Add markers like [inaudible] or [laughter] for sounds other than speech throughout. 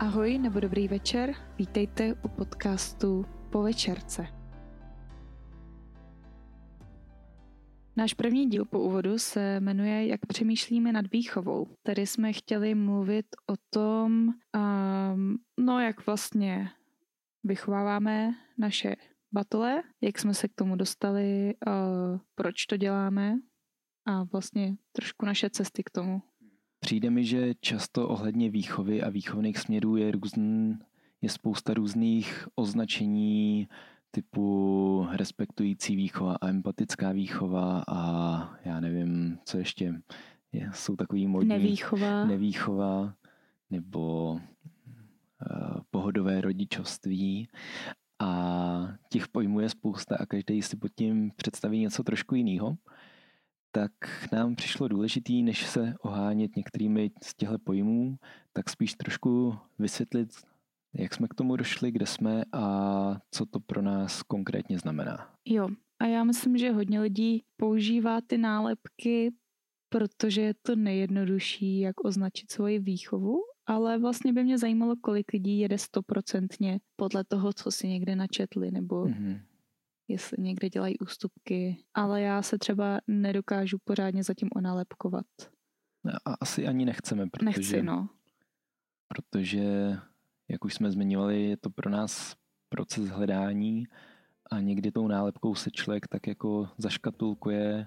Ahoj nebo dobrý večer, vítejte u podcastu Po večerce. Náš první díl po úvodu se jmenuje Jak přemýšlíme nad výchovou. Tady jsme chtěli mluvit o tom, um, no jak vlastně vychováváme naše batole, jak jsme se k tomu dostali, uh, proč to děláme a vlastně trošku naše cesty k tomu. Přijde mi, že často ohledně výchovy a výchovných směrů je, různ, je spousta různých označení typu respektující výchova a empatická výchova a já nevím, co ještě je, jsou takový modní. Nevýchova. Nevýchova nebo uh, pohodové rodičovství. A těch pojmů je spousta a každý si pod tím představí něco trošku jiného tak nám přišlo důležitý, než se ohánět některými z těchto pojmů, tak spíš trošku vysvětlit, jak jsme k tomu došli, kde jsme a co to pro nás konkrétně znamená. Jo, a já myslím, že hodně lidí používá ty nálepky, protože je to nejjednodušší, jak označit svoji výchovu, ale vlastně by mě zajímalo, kolik lidí jede stoprocentně podle toho, co si někde načetli, nebo mm-hmm jestli někde dělají ústupky, ale já se třeba nedokážu pořádně zatím onalepkovat. A asi ani nechceme, protože, Nechci, no. protože, jak už jsme zmiňovali, je to pro nás proces hledání a někdy tou nálepkou se člověk tak jako zaškatulkuje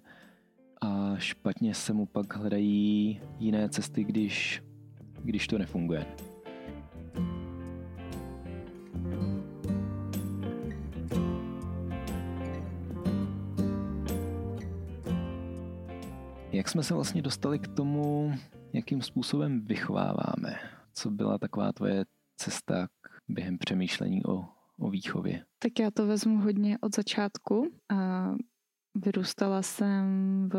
a špatně se mu pak hledají jiné cesty, když, když to nefunguje. Jak jsme se vlastně dostali k tomu, jakým způsobem vychováváme? Co byla taková tvoje cesta k během přemýšlení o, o výchově? Tak já to vezmu hodně od začátku. A vyrůstala jsem v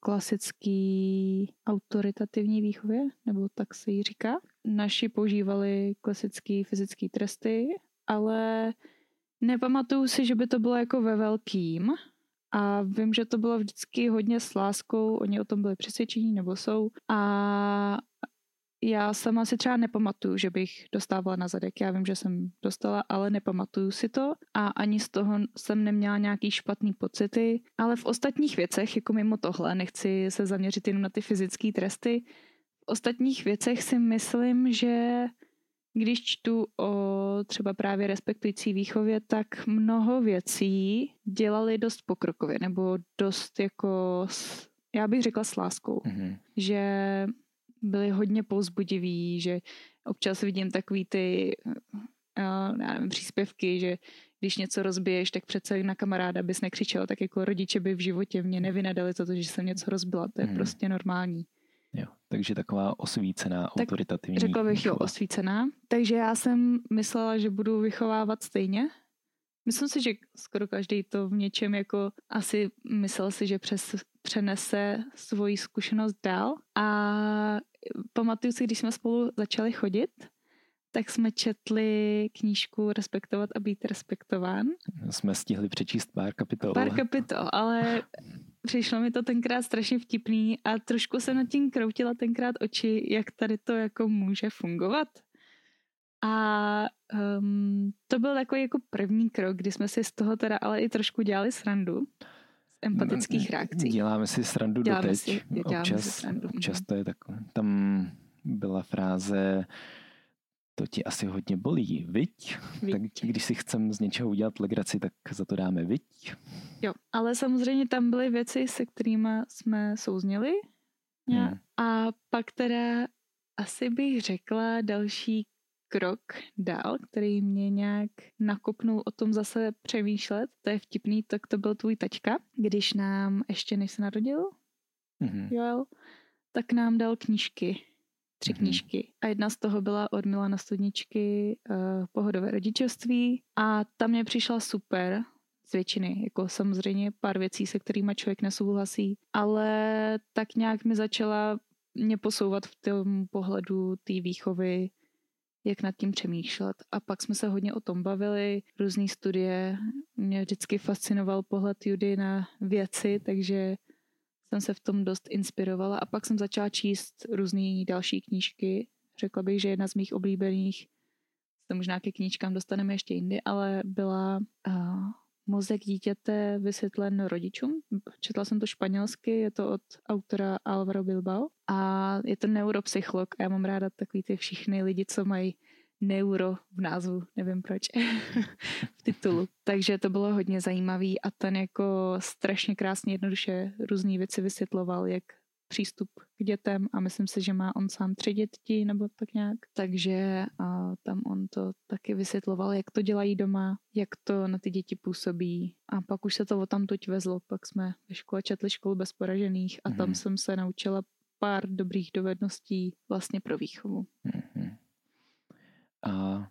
klasický autoritativní výchově, nebo tak se jí říká. Naši používali klasický fyzický tresty, ale nepamatuju si, že by to bylo jako ve velkým, a vím, že to bylo vždycky hodně s láskou, oni o tom byli přesvědčení nebo jsou. A já sama si třeba nepamatuju, že bych dostávala na zadek. Já vím, že jsem dostala, ale nepamatuju si to a ani z toho jsem neměla nějaký špatný pocity. Ale v ostatních věcech, jako mimo tohle, nechci se zaměřit jenom na ty fyzické tresty, v ostatních věcech si myslím, že když čtu o třeba právě respektující výchově, tak mnoho věcí dělali dost pokrokově, nebo dost jako, já bych řekla s láskou. Mm-hmm. Že byli hodně pouzbudiví, že občas vidím takový ty já nevím, příspěvky, že když něco rozbiješ, tak přece na kamaráda bys nekřičel, tak jako rodiče by v životě mě nevynadali to, že jsem něco rozbila, to je mm. prostě normální. Jo, takže taková osvícená, tak autoritativní. Řekla bych, jo, osvícená. Takže já jsem myslela, že budu vychovávat stejně. Myslím si, že skoro každý to v něčem jako asi myslel si, že přes, přenese svoji zkušenost dál. A pamatuju si, když jsme spolu začali chodit, tak jsme četli knížku Respektovat a být respektován. Jsme stihli přečíst pár kapitol. Pár kapitol, ale [laughs] přišlo mi to tenkrát strašně vtipný a trošku se nad tím kroutila tenkrát oči, jak tady to jako může fungovat. A um, to byl takový jako první krok, kdy jsme si z toho teda ale i trošku dělali srandu z empatických reakcí. Děláme si srandu děláme doteď. Si, děláme občas, si srandu. občas to je tak, tam byla fráze to ti asi hodně bolí, viď? viď. Tak když si chcem z něčeho udělat legraci, tak za to dáme viď? Jo, ale samozřejmě tam byly věci, se kterými jsme souzněli. Hmm. A pak teda asi bych řekla další krok dál, který mě nějak nakopnul o tom zase přemýšlet. To je vtipný, tak to byl tvůj tačka, když nám ještě než se narodil, mm-hmm. Joel, tak nám dal knížky tři mm-hmm. knížky. A jedna z toho byla od Milana Studničky uh, Pohodové rodičovství a tam mě přišla super z většiny, jako samozřejmě pár věcí, se kterými člověk nesouhlasí, ale tak nějak mi začala mě posouvat v tom pohledu té výchovy, jak nad tím přemýšlet. A pak jsme se hodně o tom bavili, různé studie. Mě vždycky fascinoval pohled Judy na věci, takže jsem se v tom dost inspirovala a pak jsem začala číst různé další knížky, řekla bych, že jedna z mých oblíbených, se možná ke knížkám dostaneme ještě jindy, ale byla uh, Mozek dítěte vysvětlen rodičům. Četla jsem to španělsky, je to od autora Alvaro Bilbao a je to neuropsycholog a já mám ráda takový ty všichni lidi, co mají neuro v názvu, nevím proč, [laughs] v titulu. Takže to bylo hodně zajímavý a ten jako strašně krásně jednoduše různé věci vysvětloval, jak přístup k dětem a myslím si, že má on sám tři děti nebo tak nějak. Takže a tam on to taky vysvětloval, jak to dělají doma, jak to na ty děti působí. A pak už se to o tam tuď vezlo. Pak jsme ve škole četli školu bez poražených a mm-hmm. tam mhm. jsem se naučila pár dobrých dovedností vlastně pro výchovu. Mm-hmm. A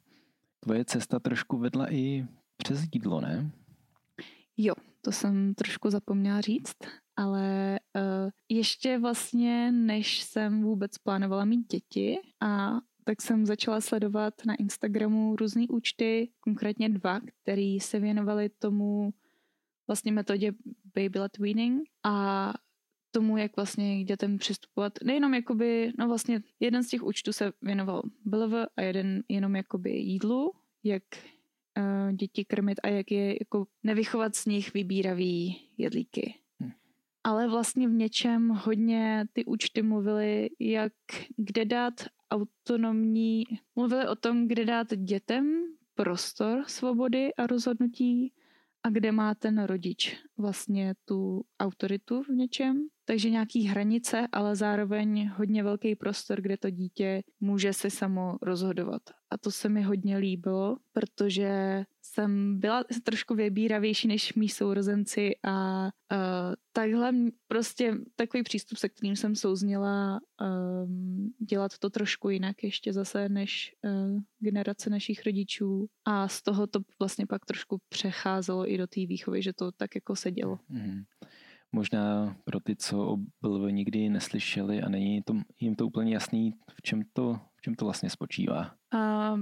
tvoje cesta trošku vedla i přes jídlo, ne? Jo, to jsem trošku zapomněla říct, ale uh, ještě vlastně, než jsem vůbec plánovala mít děti a tak jsem začala sledovat na Instagramu různé účty, konkrétně dva, které se věnovaly tomu vlastně metodě baby led weaning a tomu, jak vlastně k dětem přistupovat. Nejenom jakoby, no vlastně jeden z těch účtů se věnoval BLV a jeden jenom jakoby jídlu, jak uh, děti krmit a jak je jako nevychovat z nich vybíravý jedlíky. Hm. Ale vlastně v něčem hodně ty účty mluvily, jak kde dát autonomní, mluvili o tom, kde dát dětem prostor svobody a rozhodnutí a kde má ten rodič vlastně tu autoritu v něčem. Takže nějaký hranice, ale zároveň hodně velký prostor, kde to dítě může se samo rozhodovat. A to se mi hodně líbilo, protože jsem byla trošku vybíravější než mý sourozenci a uh, takhle prostě takový přístup, se kterým jsem souznila um, dělat to trošku jinak ještě zase než uh, generace našich rodičů a z toho to vlastně pak trošku přecházelo i do té výchovy, že to tak jako se dělo. Mm. Možná pro ty, co o BLV nikdy neslyšeli a není to, jim to úplně jasný, v čem to, v čem to vlastně spočívá. Uh,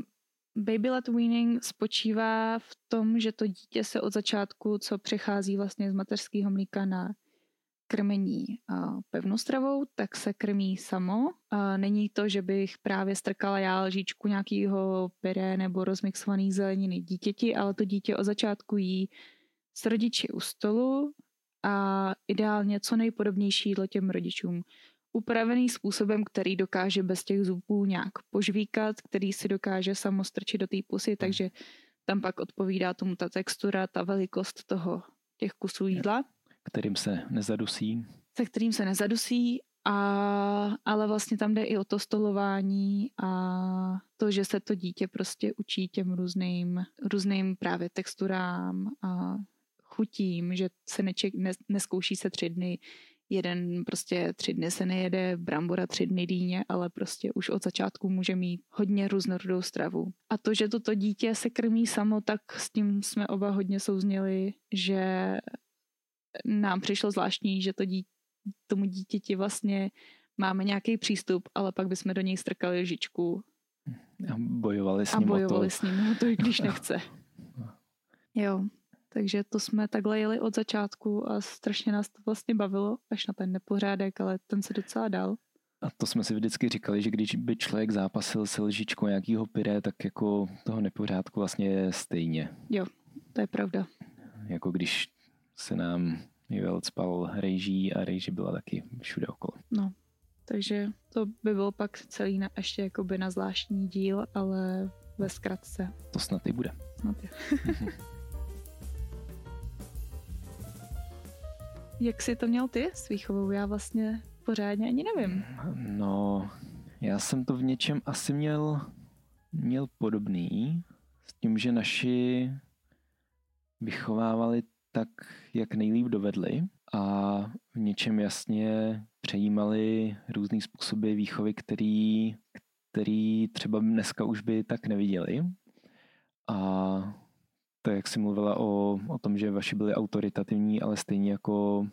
baby led weaning spočívá v tom, že to dítě se od začátku, co přechází vlastně z mateřského mlíka na krmení pevnou stravou, tak se krmí samo. Není to, že bych právě strkala já lžičku nějakého pyré nebo rozmixovaný zeleniny dítěti, ale to dítě od začátku jí s rodiči u stolu a ideálně co nejpodobnější jídlo těm rodičům. Upravený způsobem, který dokáže bez těch zubů nějak požvíkat, který si dokáže samostrčit do té pusy, hmm. takže tam pak odpovídá tomu ta textura, ta velikost toho těch kusů jídla. Kterým se nezadusí. Se kterým se nezadusí, a, ale vlastně tam jde i o to stolování a to, že se to dítě prostě učí těm různým, různým právě texturám a chutím, že se neček, ne, neskouší se tři dny, jeden prostě tři dny se nejede brambora, tři dny dýně, ale prostě už od začátku může mít hodně různorodou stravu. A to, že toto dítě se krmí samo, tak s tím jsme oba hodně souzněli, že nám přišlo zvláštní, že to dítě, tomu dítěti vlastně máme nějaký přístup, ale pak bychom do něj strkali lžičku. A bojovali s ním A bojovali to. s ním to, i když [laughs] nechce. Jo, takže to jsme takhle jeli od začátku a strašně nás to vlastně bavilo, až na ten nepořádek, ale ten se docela dal. A to jsme si vždycky říkali, že když by člověk zápasil se lžičkou nějakého pyré, tak jako toho nepořádku vlastně je stejně. Jo, to je pravda. Jako když se nám Joel spal rejží a rejži byla taky všude okolo. No, takže to by bylo pak celý na, ještě jakoby na zvláštní díl, ale ve zkratce. To snad i bude. Snad je. [laughs] Jak jsi to měl ty s výchovou? Já vlastně pořádně ani nevím. No, já jsem to v něčem asi měl, měl podobný, s tím, že naši vychovávali tak, jak nejlíp dovedli a v něčem jasně přejímali různý způsoby výchovy, který, který třeba dneska už by tak neviděli. A to, jak jsi mluvila o, o tom, že vaši byli autoritativní, ale stejně jako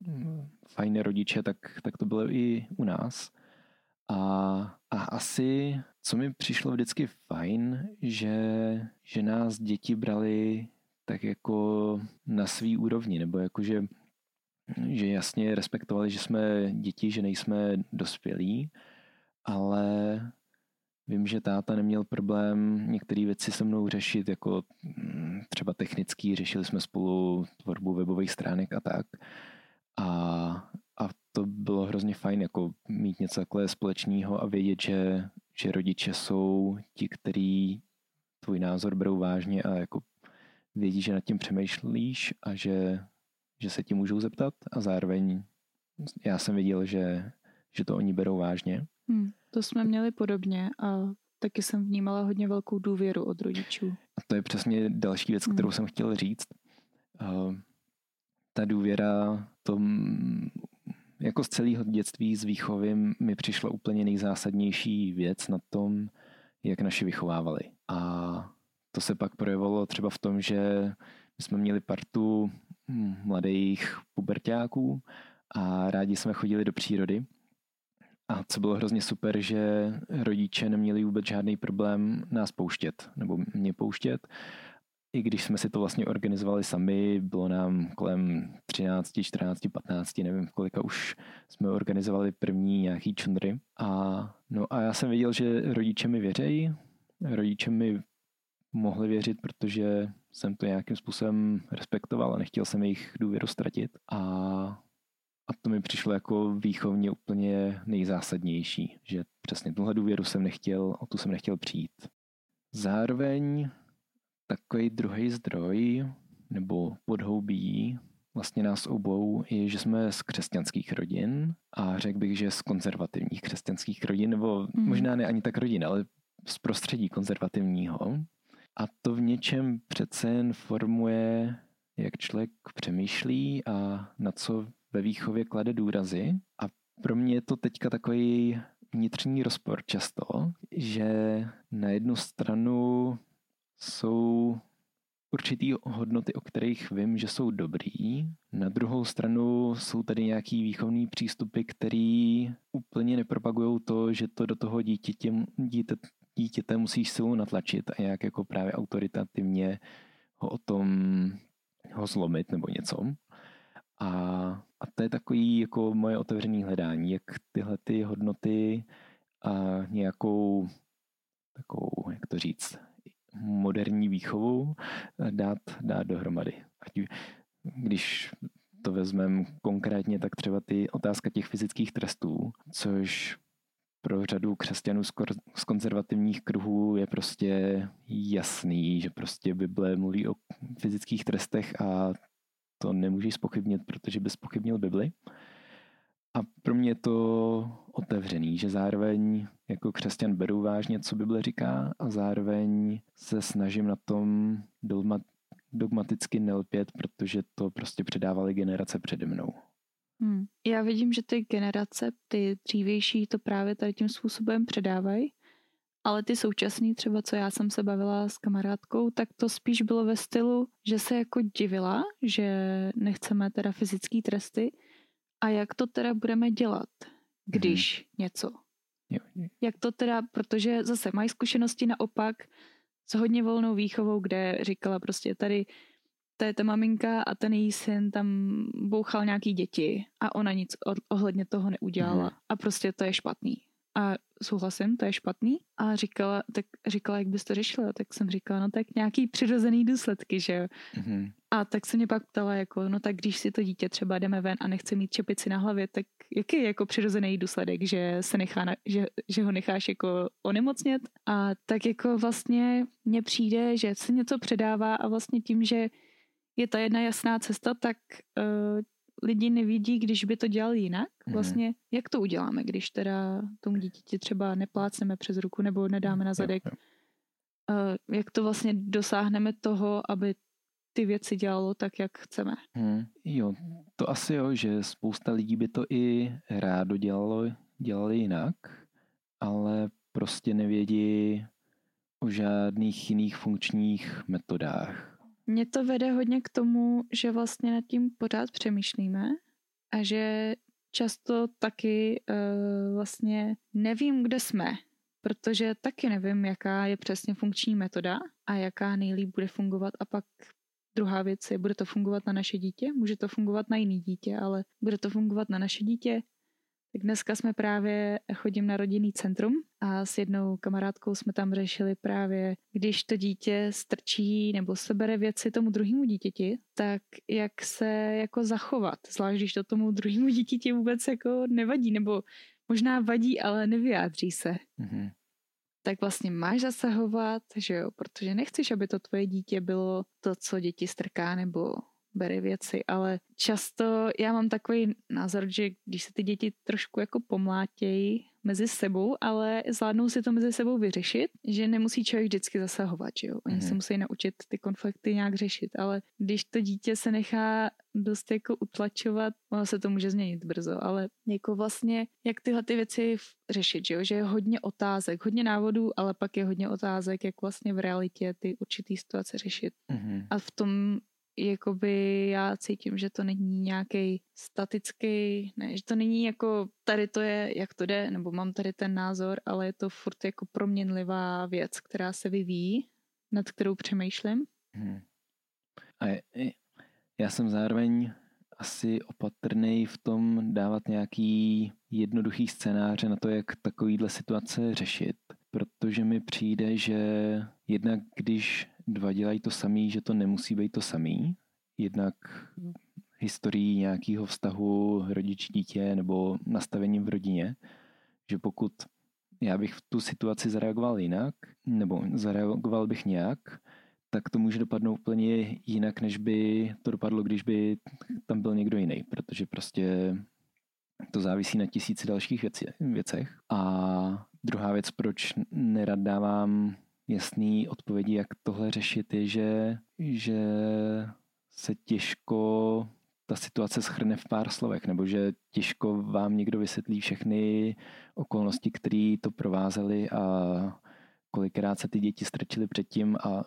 mm, fajné rodiče, tak, tak to bylo i u nás. A, a asi, co mi přišlo vždycky fajn, že, že nás děti brali tak jako na svý úrovni, nebo jako, že, že jasně respektovali, že jsme děti, že nejsme dospělí, ale Vím, že táta neměl problém některé věci se mnou řešit, jako mm, třeba technický, řešili jsme spolu tvorbu webových stránek a tak. A, a to bylo hrozně fajn, jako mít něco takhle společného a vědět, že, že rodiče jsou ti, kteří tvůj názor berou vážně a jako vědí, že nad tím přemýšlíš a že, že se ti můžou zeptat a zároveň já jsem viděl, že, že to oni berou vážně. Hmm, to jsme měli podobně a taky jsem vnímala hodně velkou důvěru od rodičů. A to je přesně další věc, hmm. kterou jsem chtěl říct. Uh, ta důvěra, to jako z celého dětství s výchovím mi přišla úplně nejzásadnější věc na tom, jak naši vychovávali. A to se pak projevilo třeba v tom, že jsme měli partu mladých pubertáků a rádi jsme chodili do přírody. A co bylo hrozně super, že rodiče neměli vůbec žádný problém nás pouštět, nebo mě pouštět. I když jsme si to vlastně organizovali sami, bylo nám kolem 13, 14, 15, nevím kolika už jsme organizovali první nějaký čundry. A, no a já jsem věděl, že rodiče mi věřejí, rodiče mi mohli věřit, protože jsem to nějakým způsobem respektoval a nechtěl jsem jejich důvěru ztratit. A, a to mi přišlo jako výchovně úplně nejzásadnější, že přesně tuhle důvěru jsem nechtěl, o tu jsem nechtěl přijít. Zároveň takový druhý zdroj nebo podhoubí vlastně nás obou je, že jsme z křesťanských rodin a řekl bych, že z konzervativních křesťanských rodin, nebo mm. možná ne ani tak rodin, ale z prostředí konzervativního. A to v něčem přece jen formuje, jak člověk přemýšlí a na co ve výchově klade důrazy. A pro mě je to teďka takový vnitřní rozpor často, že na jednu stranu jsou určitý hodnoty, o kterých vím, že jsou dobrý. Na druhou stranu jsou tady nějaký výchovní přístupy, který úplně nepropagují to, že to do toho dítěte, dítě, dítěte musíš silou natlačit a nějak jako právě autoritativně ho o tom ho zlomit nebo něco. A, a to je takový jako moje otevřené hledání, jak tyhle ty hodnoty a nějakou takovou, jak to říct, moderní výchovu dát, dát dohromady. Ať, když to vezmeme konkrétně, tak třeba ty otázka těch fyzických trestů, což pro řadu křesťanů z konzervativních kruhů je prostě jasný, že prostě Bible mluví o fyzických trestech a to nemůžeš spochybnit, protože bys spochybnil Bibli. A pro mě je to otevřený, že zároveň jako křesťan beru vážně, co Bible říká a zároveň se snažím na tom dogmaticky nelpět, protože to prostě předávali generace přede mnou. Hmm. Já vidím, že ty generace, ty dřívější, to právě tady tím způsobem předávají, ale ty současný, třeba co já jsem se bavila s kamarádkou, tak to spíš bylo ve stylu, že se jako divila, že nechceme teda fyzické tresty a jak to teda budeme dělat, když hmm. něco. Jo. Jak to teda, protože zase mají zkušenosti naopak s hodně volnou výchovou, kde říkala prostě tady to je ta maminka a ten její syn tam bouchal nějaký děti a ona nic ohledně toho neudělala mm. a prostě to je špatný. A souhlasím, to je špatný. A říkala, tak říkala, jak bys to řešila, tak jsem říkala, no tak nějaký přirozený důsledky, že jo. Mm. A tak se mě pak ptala, jako, no tak když si to dítě třeba jdeme ven a nechce mít čepici na hlavě, tak jaký je jako přirozený důsledek, že se nechá, na, že, že ho necháš jako onemocnět? A tak jako vlastně mně přijde, že se něco předává a vlastně tím, že je ta jedna jasná cesta, tak uh, lidi nevidí, když by to dělal jinak. Mhm. Vlastně, jak to uděláme, když teda tomu dítěti třeba neplácneme přes ruku nebo nedáme na zadek? Uh, jak to vlastně dosáhneme toho, aby ty věci dělalo tak, jak chceme. Hmm, jo, to asi jo, že spousta lidí by to i rádo dělalo, dělali jinak, ale prostě nevědí o žádných jiných funkčních metodách. Mě to vede hodně k tomu, že vlastně nad tím pořád přemýšlíme a že často taky uh, vlastně nevím, kde jsme, protože taky nevím, jaká je přesně funkční metoda a jaká nejlíp bude fungovat. A pak druhá věc je, bude to fungovat na naše dítě, může to fungovat na jiný dítě, ale bude to fungovat na naše dítě, Tak dneska jsme právě chodím na rodinný centrum a s jednou kamarádkou jsme tam řešili právě, když to dítě strčí nebo sebere věci tomu druhému dítěti, tak jak se jako zachovat, zvlášť když to tomu druhému [laughs] dítěti vůbec jako nevadí, nebo možná vadí, ale nevyjádří se. Mm-hmm. Tak vlastně máš zasahovat, že jo, protože nechceš, aby to tvoje dítě bylo to, co děti strká nebo bere věci, ale často já mám takový názor, že když se ty děti trošku jako pomlátějí mezi sebou, ale zvládnou si to mezi sebou vyřešit, že nemusí člověk vždycky zasahovat, že jo. Oni mm-hmm. se musí naučit ty konflikty nějak řešit, ale když to dítě se nechá dost jako utlačovat, ono se to může změnit brzo, ale jako vlastně, jak tyhle ty věci řešit, že jo, že je hodně otázek, hodně návodů, ale pak je hodně otázek, jak vlastně v realitě ty určitý situace řešit. Mm-hmm. A v tom jakoby já cítím, že to není nějaký statický, ne, že to není jako tady to je, jak to jde, nebo mám tady ten názor, ale je to furt jako proměnlivá věc, která se vyvíjí, nad kterou přemýšlím. Hmm. A je, já jsem zároveň asi opatrný v tom dávat nějaký jednoduchý scénáře na to, jak takovýhle situace řešit, protože mi přijde, že jednak když dva dělají to samý, že to nemusí být to samý. Jednak historií nějakého vztahu rodič-dítě nebo nastavením v rodině, že pokud já bych v tu situaci zareagoval jinak, nebo zareagoval bych nějak, tak to může dopadnout úplně jinak, než by to dopadlo, když by tam byl někdo jiný, protože prostě to závisí na tisíci dalších věci, věcech. A druhá věc, proč nerad dávám jasný odpovědi, jak tohle řešit, je, že, že se těžko ta situace schrne v pár slovech, nebo že těžko vám někdo vysvětlí všechny okolnosti, které to provázely a kolikrát se ty děti strčily předtím a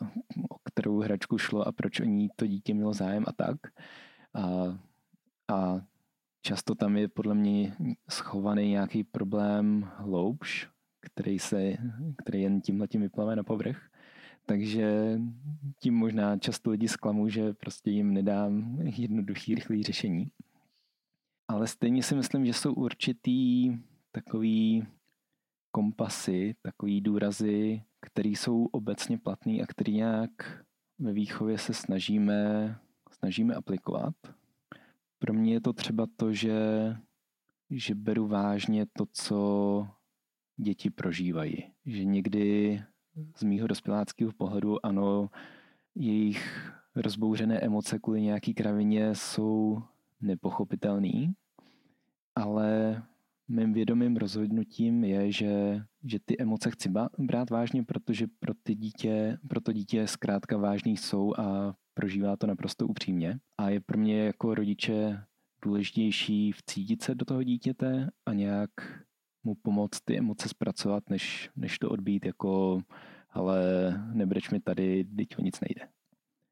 o kterou hračku šlo a proč o ní to dítě mělo zájem a tak. A, a často tam je podle mě schovaný nějaký problém hloubš, který, se, který jen tímhle tím vyplave na povrch. Takže tím možná často lidi zklamu, že prostě jim nedám jednoduchý, rychlý řešení. Ale stejně si myslím, že jsou určitý takový kompasy, takový důrazy, které jsou obecně platný a který nějak ve výchově se snažíme, snažíme aplikovat. Pro mě je to třeba to, že, že beru vážně to, co děti prožívají. Že někdy z mýho dospěláckého pohledu, ano, jejich rozbouřené emoce kvůli nějaký kravině jsou nepochopitelný, ale mým vědomým rozhodnutím je, že, že ty emoce chci brát vážně, protože pro, ty dítě, pro to dítě zkrátka vážný jsou a prožívá to naprosto upřímně. A je pro mě jako rodiče důležitější vcítit se do toho dítěte a nějak mu pomoct ty emoce zpracovat, než, než to odbít jako ale nebreč mi tady, teď o nic nejde.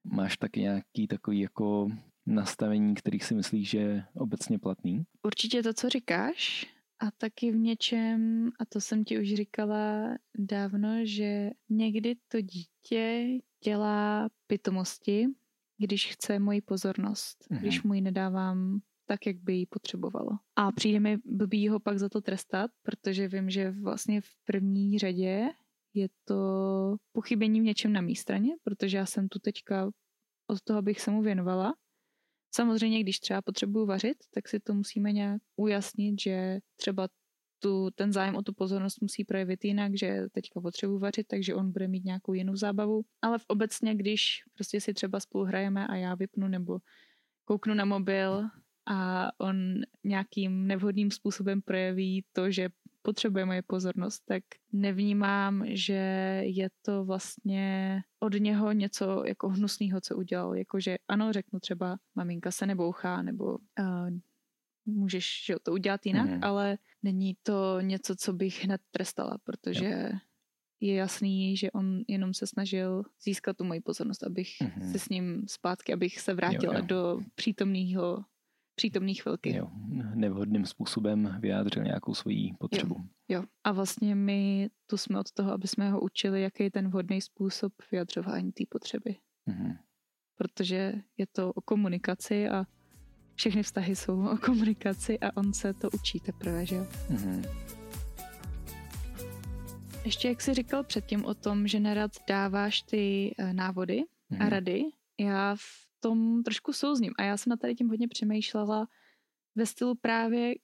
Máš taky nějaký takový jako nastavení, který si myslíš, že je obecně platný? Určitě to, co říkáš, a taky v něčem, a to jsem ti už říkala dávno, že někdy to dítě dělá pitomosti, když chce moji pozornost, mm-hmm. když mu ji nedávám tak, jak by jí potřebovalo. A přijde mi blbý ho pak za to trestat, protože vím, že vlastně v první řadě je to pochybení v něčem na mé straně, protože já jsem tu teďka od toho, abych se mu věnovala. Samozřejmě, když třeba potřebuju vařit, tak si to musíme nějak ujasnit, že třeba tu, ten zájem o tu pozornost musí projevit jinak, že teďka potřebuji vařit, takže on bude mít nějakou jinou zábavu. Ale v obecně, když prostě si třeba spolu hrajeme a já vypnu nebo kouknu na mobil a on nějakým nevhodným způsobem projeví to, že potřebuje moje pozornost, tak nevnímám, že je to vlastně od něho něco jako hnusného, co udělal. Jakože ano, řeknu třeba, maminka se nebouchá, nebo uh, můžeš že to udělat jinak, mm. ale není to něco, co bych hned trestala, protože jo. je jasný, že on jenom se snažil získat tu moji pozornost, abych mm-hmm. se s ním zpátky, abych se vrátila jo, jo. do přítomného přítomný chvilky. Jo, nevhodným způsobem vyjádřil nějakou svoji potřebu. Jo, jo. A vlastně my tu jsme od toho, aby jsme ho učili, jaký je ten vhodný způsob vyjadřování té potřeby. Mm-hmm. Protože je to o komunikaci a všechny vztahy jsou o komunikaci a on se to učí teprve, že jo. Mm-hmm. Ještě jak jsi říkal předtím o tom, že nerad dáváš ty eh, návody mm-hmm. a mhm. rady, já v tom trošku souzním a já jsem na tady tím hodně přemýšlela ve stylu právě,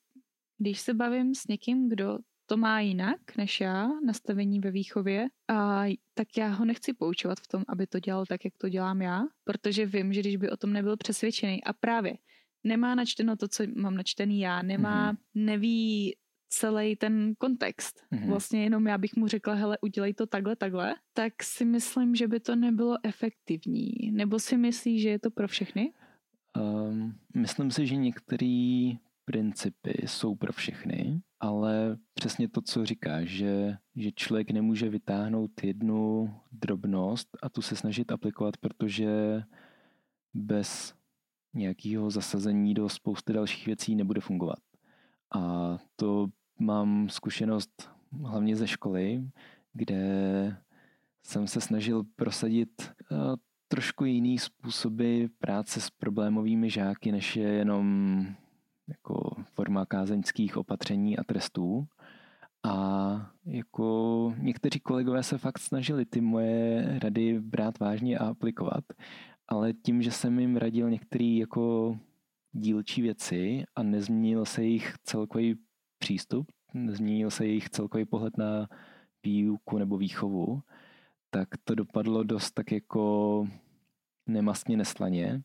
když se bavím s někým, kdo to má jinak než já, nastavení ve výchově, a tak já ho nechci poučovat v tom, aby to dělal tak, jak to dělám já, protože vím, že když by o tom nebyl přesvědčený a právě nemá načteno to, co mám načtený já, nemá, mm-hmm. neví celý ten kontext. Mm-hmm. Vlastně jenom já bych mu řekla, hele, udělej to takhle, takhle, tak si myslím, že by to nebylo efektivní. Nebo si myslíš, že je to pro všechny? Um, myslím si, že některé principy jsou pro všechny, ale přesně to, co říkáš, že, že člověk nemůže vytáhnout jednu drobnost a tu se snažit aplikovat, protože bez nějakého zasazení do spousty dalších věcí nebude fungovat. A to mám zkušenost hlavně ze školy, kde jsem se snažil prosadit eh, trošku jiný způsoby práce s problémovými žáky, než je jenom jako forma kázeňských opatření a trestů. A jako někteří kolegové se fakt snažili ty moje rady brát vážně a aplikovat, ale tím, že jsem jim radil některé jako dílčí věci a nezměnil se jejich celkový přístup, nezměnil se jejich celkový pohled na výuku nebo výchovu, tak to dopadlo dost tak jako nemastně neslaně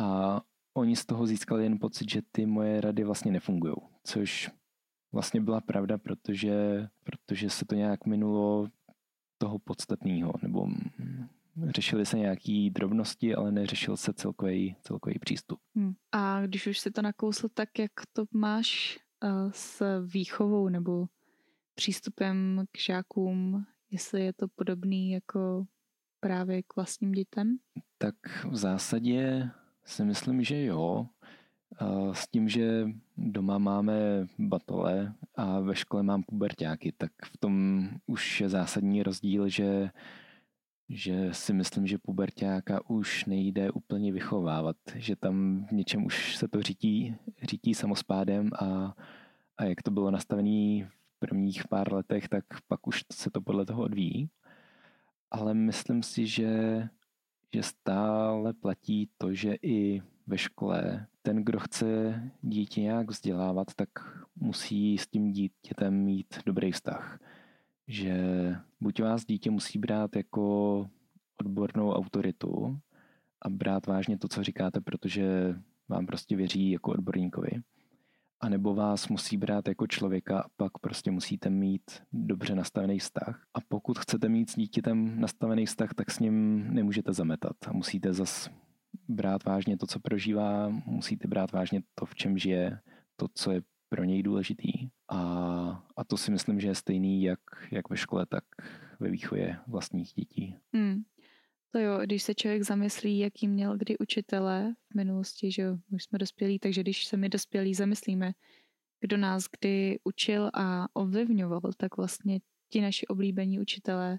a oni z toho získali jen pocit, že ty moje rady vlastně nefungují, což vlastně byla pravda, protože, protože se to nějak minulo toho podstatného, nebo řešily se nějaké drobnosti, ale neřešil se celkový, celkový přístup. Hmm. A když už si to nakousl, tak jak to máš uh, s výchovou nebo přístupem k žákům, jestli je to podobný jako právě k vlastním dětem? Tak v zásadě si myslím, že jo. S tím, že doma máme batole a ve škole mám pubertáky, tak v tom už je zásadní rozdíl, že že si myslím, že pubertáka už nejde úplně vychovávat, že tam v něčem už se to řítí, řítí samospádem a, a jak to bylo nastavené v prvních pár letech, tak pak už se to podle toho odvíjí. Ale myslím si, že, že stále platí to, že i ve škole ten, kdo chce dítě nějak vzdělávat, tak musí s tím dítětem mít dobrý vztah že buď vás dítě musí brát jako odbornou autoritu a brát vážně to, co říkáte, protože vám prostě věří jako odborníkovi, a nebo vás musí brát jako člověka a pak prostě musíte mít dobře nastavený vztah. A pokud chcete mít s dítětem nastavený vztah, tak s ním nemůžete zametat a musíte zas brát vážně to, co prožívá, musíte brát vážně to, v čem žije, to, co je pro něj důležitý. A, a to si myslím, že je stejný jak, jak ve škole, tak ve výchově vlastních dětí. Hmm. To jo, když se člověk zamyslí, jaký měl kdy učitele v minulosti, že už jsme dospělí, takže když se my dospělí zamyslíme, kdo nás kdy učil a ovlivňoval, tak vlastně ti naši oblíbení učitelé,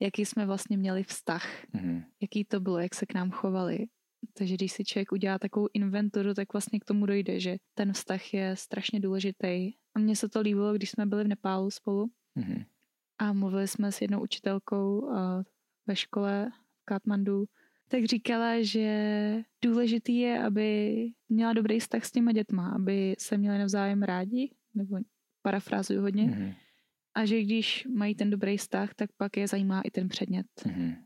jaký jsme vlastně měli vztah, mm-hmm. jaký to bylo, jak se k nám chovali, takže když si člověk udělá takovou inventuru, tak vlastně k tomu dojde, že ten vztah je strašně důležitý. A mně se to líbilo, když jsme byli v Nepálu spolu mm-hmm. a mluvili jsme s jednou učitelkou ve škole v Katmandu, tak říkala, že důležitý je, aby měla dobrý vztah s těma dětma, aby se měli navzájem rádi, nebo parafrázuju hodně, mm-hmm. a že když mají ten dobrý vztah, tak pak je zajímá i ten předmět. Mm-hmm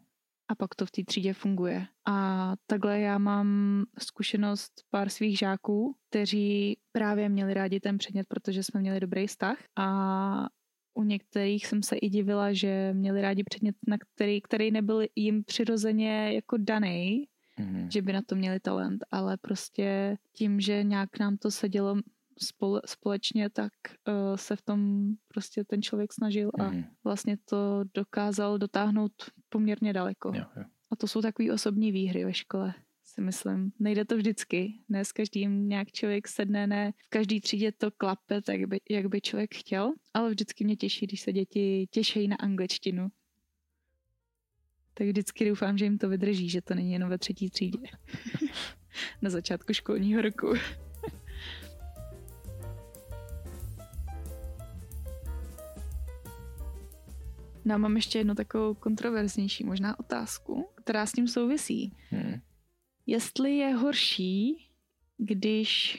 a pak to v té třídě funguje. A takhle já mám zkušenost pár svých žáků, kteří právě měli rádi ten předmět, protože jsme měli dobrý vztah a u některých jsem se i divila, že měli rádi předmět, na který, který nebyl jim přirozeně jako daný, mm-hmm. že by na to měli talent, ale prostě tím, že nějak nám to sedělo spole, společně, tak uh, se v tom prostě ten člověk snažil a mm. vlastně to dokázal dotáhnout poměrně daleko. Jo, jo. A to jsou takové osobní výhry ve škole, si myslím. Nejde to vždycky. Ne s každým nějak člověk sedne, ne v každý třídě to klape, tak by, jak by člověk chtěl, ale vždycky mě těší, když se děti těšejí na angličtinu. Tak vždycky doufám, že jim to vydrží, že to není jenom ve třetí třídě. [laughs] na začátku školního roku. No a mám ještě jednu takovou kontroverznější možná otázku, která s tím souvisí. Hmm. Jestli je horší, když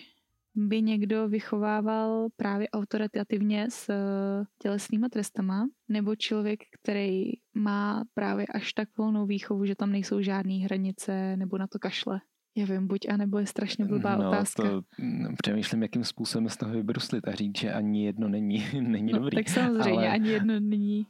by někdo vychovával právě autoritativně s eh, tělesnýma trestama, nebo člověk, který má právě až tak volnou výchovu, že tam nejsou žádné hranice, nebo na to kašle? Já vím, buď a nebo je strašně blbá no, otázka. To přemýšlím, jakým způsobem z toho vybruslit a říct, že ani jedno není, [laughs] není no, dobrý. Tak samozřejmě, ale... ani jedno není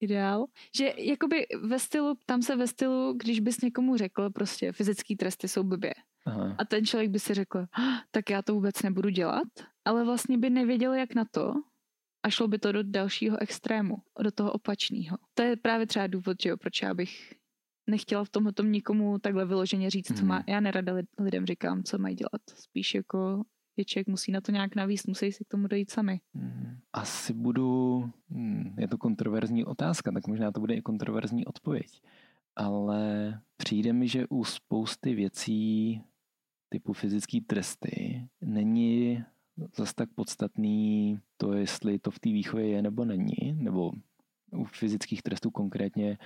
ideál. Že jakoby ve stylu, tam se ve stylu, když bys někomu řekl, prostě fyzické tresty jsou blbě. Aha. A ten člověk by si řekl, ah, tak já to vůbec nebudu dělat, ale vlastně by nevěděl, jak na to a šlo by to do dalšího extrému, do toho opačného. To je právě třeba důvod, že jo, proč já bych nechtěla v tomhle tom nikomu takhle vyloženě říct, co má. Mhm. Já nerada lidem říkám, co mají dělat. Spíš jako je člověk musí na to nějak navíst, musí si k tomu dojít sami. Mhm. Asi budu, hm, je to kontroverzní otázka, tak možná to bude i kontroverzní odpověď. Ale přijde mi, že u spousty věcí typu fyzické tresty není zas tak podstatný to, jestli to v té výchově je nebo není, nebo u fyzických trestů konkrétně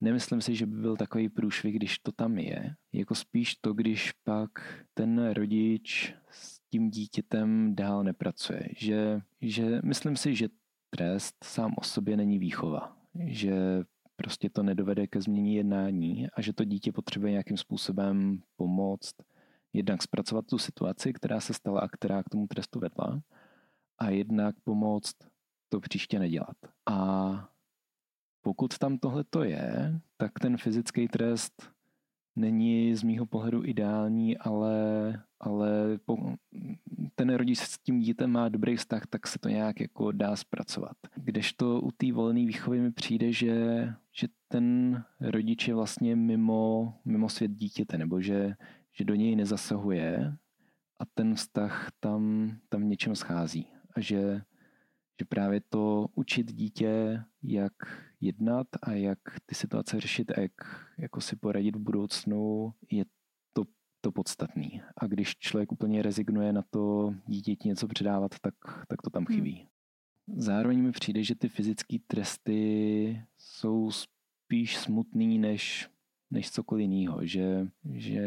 Nemyslím si, že by byl takový průšvih, když to tam je. Jako spíš to, když pak ten rodič tím dítětem dál nepracuje. Že, že myslím si, že trest sám o sobě není výchova. Že prostě to nedovede ke změně jednání a že to dítě potřebuje nějakým způsobem pomoct, jednak zpracovat tu situaci, která se stala a která k tomu trestu vedla, a jednak pomoct to příště nedělat. A pokud tam tohle to je, tak ten fyzický trest není z mýho pohledu ideální, ale, ale po, ten rodič s tím dítem má dobrý vztah, tak se to nějak jako dá zpracovat. Kdežto u té volné výchovy mi přijde, že, že ten rodič je vlastně mimo, mimo svět dítěte, nebo že, že do něj nezasahuje a ten vztah tam, tam v něčem schází. A že, že právě to učit dítě, jak jednat a jak ty situace řešit a jak jako si poradit v budoucnu, je to, to podstatný. A když člověk úplně rezignuje na to dítěti něco předávat, tak, tak to tam hmm. chybí. Hmm. Zároveň mi přijde, že ty fyzické tresty jsou spíš smutný než, než cokoliv jiného. Že, že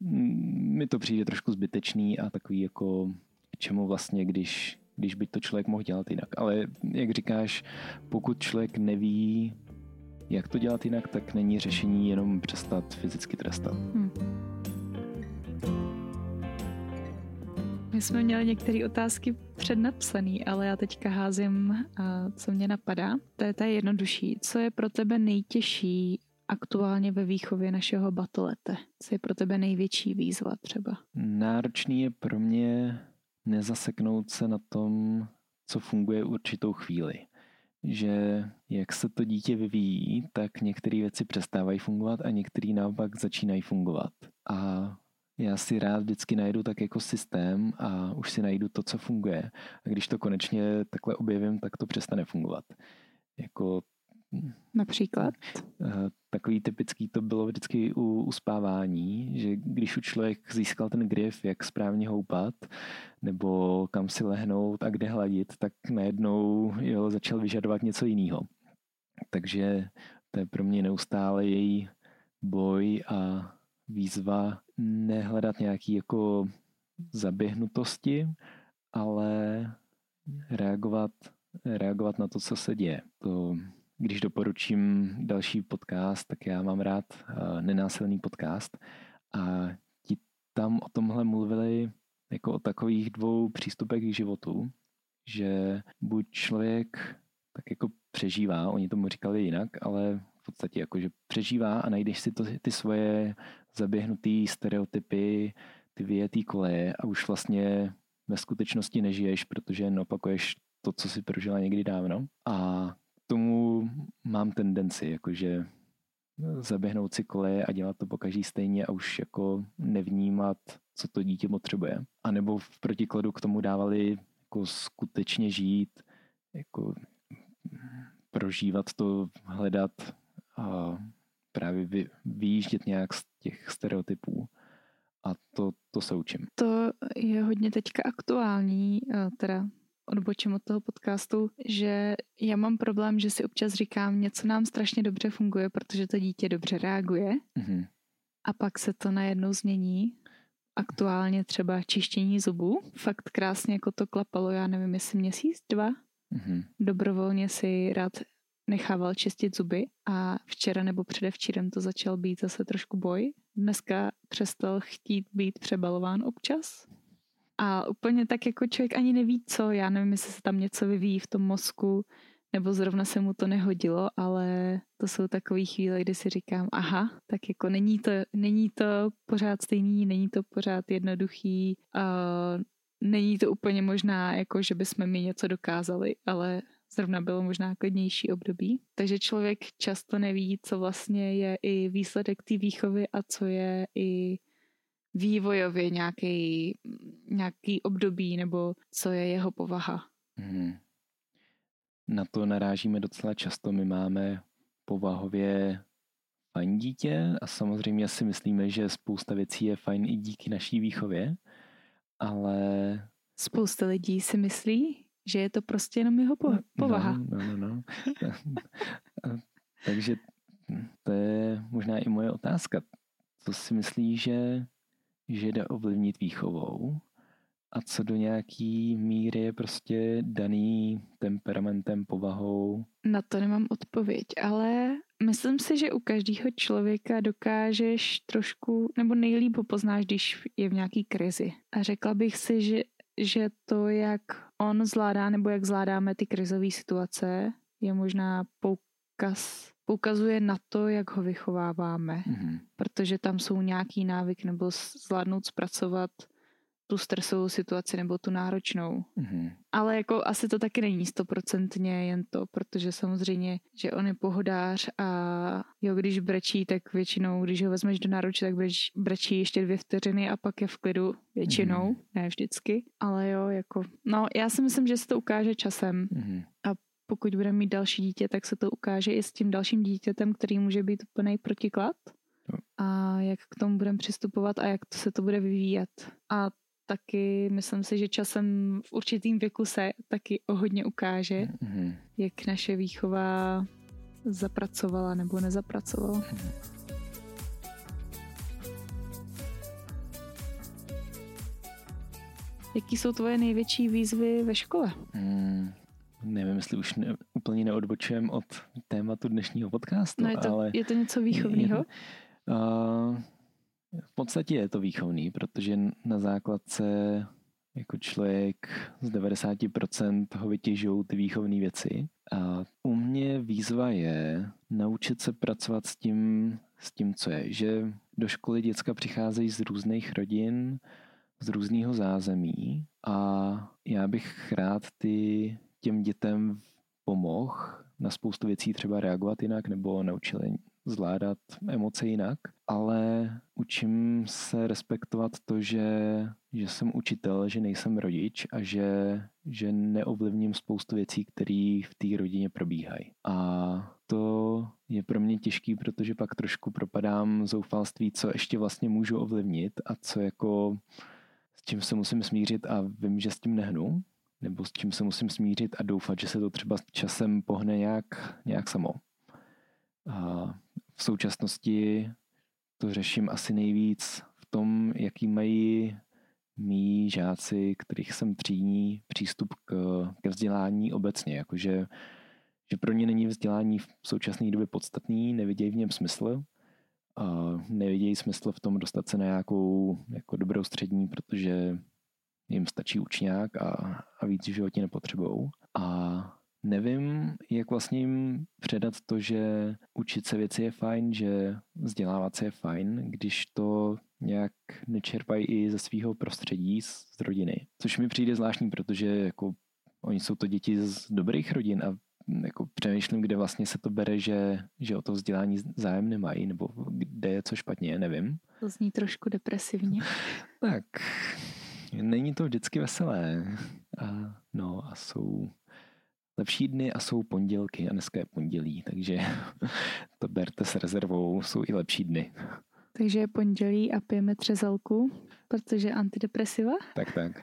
mi to přijde trošku zbytečný a takový jako čemu vlastně, když, když by to člověk mohl dělat jinak. Ale jak říkáš, pokud člověk neví, jak to dělat jinak, tak není řešení jenom přestat fyzicky trestat. Hmm. My jsme měli některé otázky přednapsané, ale já teďka házím, co mě napadá. To je ta jednodušší. Co je pro tebe nejtěžší aktuálně ve výchově našeho batolete? Co je pro tebe největší výzva třeba? Náročný je pro mě nezaseknout se na tom, co funguje určitou chvíli. Že jak se to dítě vyvíjí, tak některé věci přestávají fungovat a některé naopak začínají fungovat. A já si rád vždycky najdu tak jako systém a už si najdu to, co funguje. A když to konečně takhle objevím, tak to přestane fungovat. Jako Například? Eh, takový typický to bylo vždycky u uspávání, že když už člověk získal ten grif, jak správně houpat, nebo kam si lehnout a kde hladit, tak najednou jo, začal vyžadovat něco jiného. Takže to je pro mě neustále její boj a výzva nehledat nějaký jako zaběhnutosti, ale reagovat, reagovat na to, co se děje. To když doporučím další podcast, tak já mám rád uh, nenásilný podcast a ti tam o tomhle mluvili jako o takových dvou přístupech k životu, že buď člověk tak jako přežívá, oni tomu říkali jinak, ale v podstatě jako, že přežívá a najdeš si to, ty svoje zaběhnutý stereotypy, ty vyjetý koleje a už vlastně ve skutečnosti nežiješ, protože jen opakuješ to, co si prožila někdy dávno. A tomu mám tendenci, jakože zaběhnout si koleje a dělat to po každý stejně a už jako nevnímat, co to dítě potřebuje. A nebo v protikladu k tomu dávali jako skutečně žít, jako prožívat to, hledat a právě vy, vyjíždět nějak z těch stereotypů A to, to se učím. To je hodně teďka aktuální, eh, teda odbočím od toho podcastu, že já mám problém, že si občas říkám, něco nám strašně dobře funguje, protože to dítě dobře reaguje Mm-hmm. a pak se to najednou změní. Aktuálně třeba čištění zubů. Fakt krásně jako to klapalo, já nevím, jestli měsíc, dva. Mm-hmm. Dobrovolně si rád nechával čistit zuby a včera nebo předevčírem to začal být zase trošku boj. Dneska přestal chtít být přebalován občas. A úplně tak jako člověk ani neví co, já nevím, jestli se tam něco vyvíjí v tom mozku, nebo zrovna se mu to nehodilo, ale to jsou takové chvíle, kdy si říkám, aha, tak jako není to, není to pořád stejný, není to pořád jednoduchý, uh, není to úplně možná, jako že bychom mi něco dokázali, ale zrovna bylo možná klidnější období. Takže člověk často neví, co vlastně je i výsledek té výchovy a co je i vývojově nějaký, nějaký období nebo co je jeho povaha. Mm. Na to narážíme docela často. My máme povahově fajn dítě a samozřejmě si myslíme, že spousta věcí je fajn i díky naší výchově, ale... Spousta lidí si myslí, že je to prostě jenom jeho po- povaha. No, no, no. no. [laughs] Takže to je možná i moje otázka. Co si myslíš, že, že jde ovlivnit výchovou? A co do nějaký míry je prostě daný temperamentem, povahou? Na to nemám odpověď, ale myslím si, že u každého člověka dokážeš trošku, nebo nejlíp ho poznáš, když je v nějaký krizi. A řekla bych si, že, že to, jak on zvládá, nebo jak zvládáme ty krizové situace, je možná poukaz, poukazuje na to, jak ho vychováváme. Mm-hmm. Protože tam jsou nějaký návyk nebo zvládnout zpracovat tu stresovou situaci nebo tu náročnou. Mm-hmm. Ale jako asi to taky není stoprocentně jen to, protože samozřejmě, že on je pohodář a jo, když brečí, tak většinou, když ho vezmeš do náruče, tak breč, brečí ještě dvě vteřiny a pak je v klidu většinou, Mhm. mm. ne vždycky. Ale jo, jako, no já si myslím, že se to ukáže časem. Mm-hmm. Pokud bude mít další dítě, tak se to ukáže i s tím dalším dítětem, který může být úplný protiklad. A jak k tomu budeme přistupovat a jak to se to bude vyvíjet. A taky myslím si, že časem v určitým věku se taky o hodně ukáže, Mm-hmm. jak naše výchova zapracovala nebo nezapracovala. Jaký jsou tvoje největší výzvy ve škole? Mm, nevím, jestli už ne, úplně neodbočujem od tématu dnešního podcastu, No je to, ale... je to něco výchovného? Uh, v podstatě je to výchovný, protože na základce jako člověk z 90% ho vytěžují ty výchovné věci. A u mě výzva je naučit se pracovat s tím, s tím, co je. Že do školy děcka přicházejí z různých rodin, z různého zázemí a já bych rád ty těm dětem pomohl na spoustu věcí třeba reagovat jinak nebo naučil zvládat emoce jinak, ale učím se respektovat to, že, že jsem učitel, že nejsem rodič a že, že neovlivním spoustu věcí, které v té rodině probíhají. A to je pro mě těžký, protože pak trošku propadám zoufalství, co ještě vlastně můžu ovlivnit a co jako s čím se musím smířit a vím, že s tím nehnu, nebo s čím se musím smířit a doufat, že se to třeba časem pohne nějak, nějak samo. A v současnosti to řeším asi nejvíc v tom, jaký mají mý žáci, kterých jsem třídní, přístup k, ke vzdělání obecně. Jakože že pro ně není vzdělání v současné době podstatný, nevidějí v něm smysl. A nevidějí smysl v tom dostat se na nějakou jako dobrou střední, protože jim stačí učňák a, a víc v životě nepotřebou. A nevím, jak vlastně jim předat to, že učit se věci je fajn, že vzdělávat se je fajn, když to nějak nečerpají i ze svého prostředí, z rodiny. Což mi přijde zvláštní, protože jako oni jsou to děti z dobrých rodin a jako přemýšlím, kde vlastně se to bere, že, že o to vzdělání zájem nemají, nebo kde je co špatně, nevím. To zní trošku depresivně. Tak, není to vždycky veselé. A, no a jsou lepší dny a jsou pondělky a dneska je pondělí, takže [laughs] to berte s rezervou, jsou i lepší dny. Takže je pondělí a pijeme třezalku, protože antidepresiva. Tak, tak.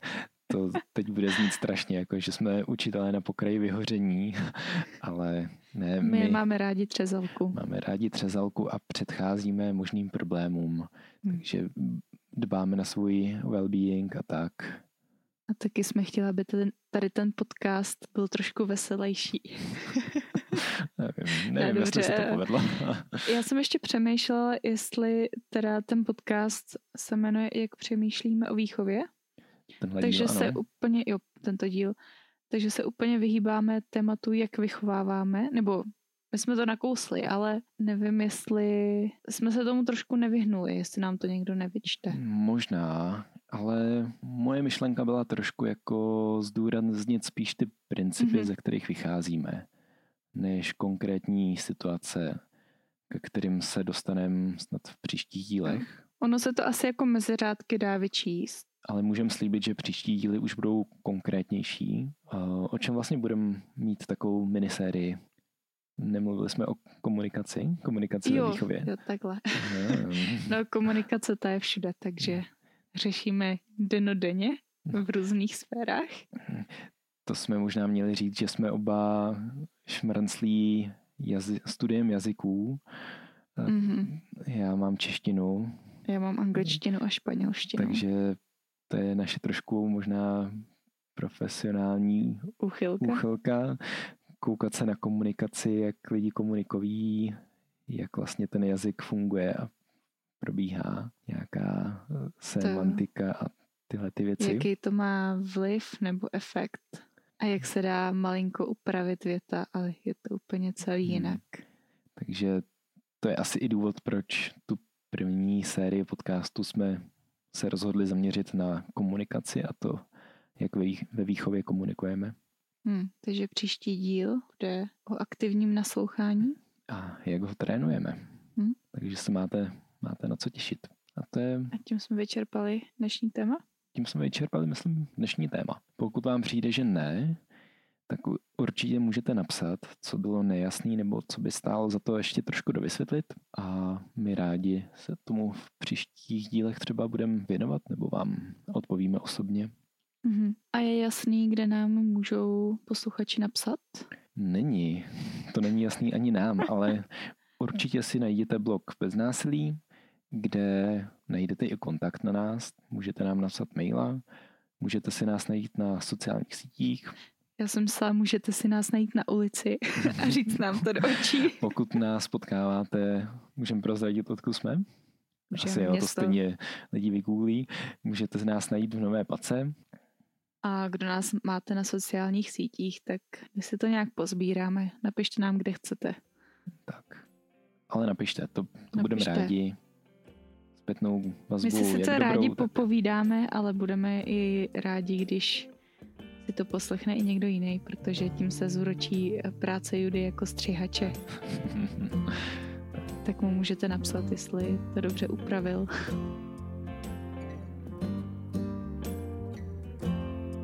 To teď bude znít strašně, jako že jsme učitelé na pokraji vyhoření, [laughs] ale ne. My, my máme rádi třezalku. Máme rádi třezalku a předcházíme možným problémům. Hmm. Takže dbáme na svůj well-being a tak. A taky jsme chtěli, aby ten, tady ten podcast byl trošku veselější. [laughs] nevím, [laughs] nevím jestli se to povedlo. [laughs] Já jsem ještě přemýšlela, jestli teda ten podcast se jmenuje Jak přemýšlíme o výchově. Tenhle Takže díl, se ano. úplně, jo, tento díl, takže se úplně vyhýbáme tématu, jak vychováváme, nebo my jsme to nakousli, ale nevím, jestli jsme se tomu trošku nevyhnuli, jestli nám to někdo nevyčte. Možná, ale moje myšlenka byla trošku jako zdůraznit spíš ty principy, mm-hmm. ze kterých vycházíme, než konkrétní situace, ke kterým se dostaneme snad v příštích dílech. Ono se to asi jako mezi řádky dá vyčíst. Ale můžeme slíbit, že příští díly už budou konkrétnější. O čem vlastně budeme mít takovou minisérii? Nemluvili jsme o komunikaci, komunikaci jo, ve výchově. Jo, takhle. no, komunikace ta je všude, takže řešíme denodenně v různých sférách. To jsme možná měli říct, že jsme oba šmrnclí jazy, studiem jazyků. Mm-hmm. Já mám češtinu. Já mám angličtinu a španělštinu. Takže to je naše trošku možná profesionální uchylka. uchylka. Koukat se na komunikaci, jak lidi komunikují, jak vlastně ten jazyk funguje a probíhá nějaká semantika a tyhle ty věci. Jaký to má vliv nebo efekt a jak se dá malinko upravit věta, ale je to úplně celý hmm. jinak. Takže to je asi i důvod, proč tu první sérii podcastu jsme se rozhodli zaměřit na komunikaci a to, jak ve výchově komunikujeme. Hmm, takže příští díl bude o aktivním naslouchání. A jak ho trénujeme. Hmm. Takže se máte, máte na co těšit. A, to je... a tím jsme vyčerpali dnešní téma? Tím jsme vyčerpali, myslím, dnešní téma. Pokud vám přijde, že ne, tak určitě můžete napsat, co bylo nejasný nebo co by stálo za to ještě trošku dovysvětlit a my rádi se tomu v příštích dílech třeba budeme věnovat nebo vám odpovíme osobně. Mm-hmm. A je jasný, kde nám můžou posluchači napsat? Není. [laughs] To není jasný ani nám, ale [laughs] určitě si najděte blog bez násilí, kde najdete i kontakt na nás, můžete nám napsat maila, můžete si nás najít na sociálních sítích, já jsem myslela, můžete si nás najít na ulici a říct nám to do očí. [laughs] Pokud nás potkáváte, můžeme prozradit, odkud jsme? Můžeme Asi jo, to stejně lidi vygooglí. Můžete nás najít v Nové Pace. A kdo nás máte na sociálních sítích, tak my si to nějak pozbíráme. Napište nám, kde chcete. Tak. Ale napište, to, to napište. budeme rádi. Zpětnou vazbu, My si sice rádi dobrou, popovídáme, ale budeme i rádi, když si to poslechne i někdo jiný, protože tím se zúročí práce Judy jako střihače. [laughs] tak mu můžete napsat, jestli to dobře upravil.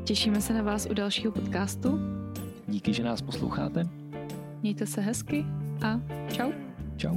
Těšíme se na vás u dalšího podcastu. Díky, že nás posloucháte. Mějte se hezky a čau. Čau.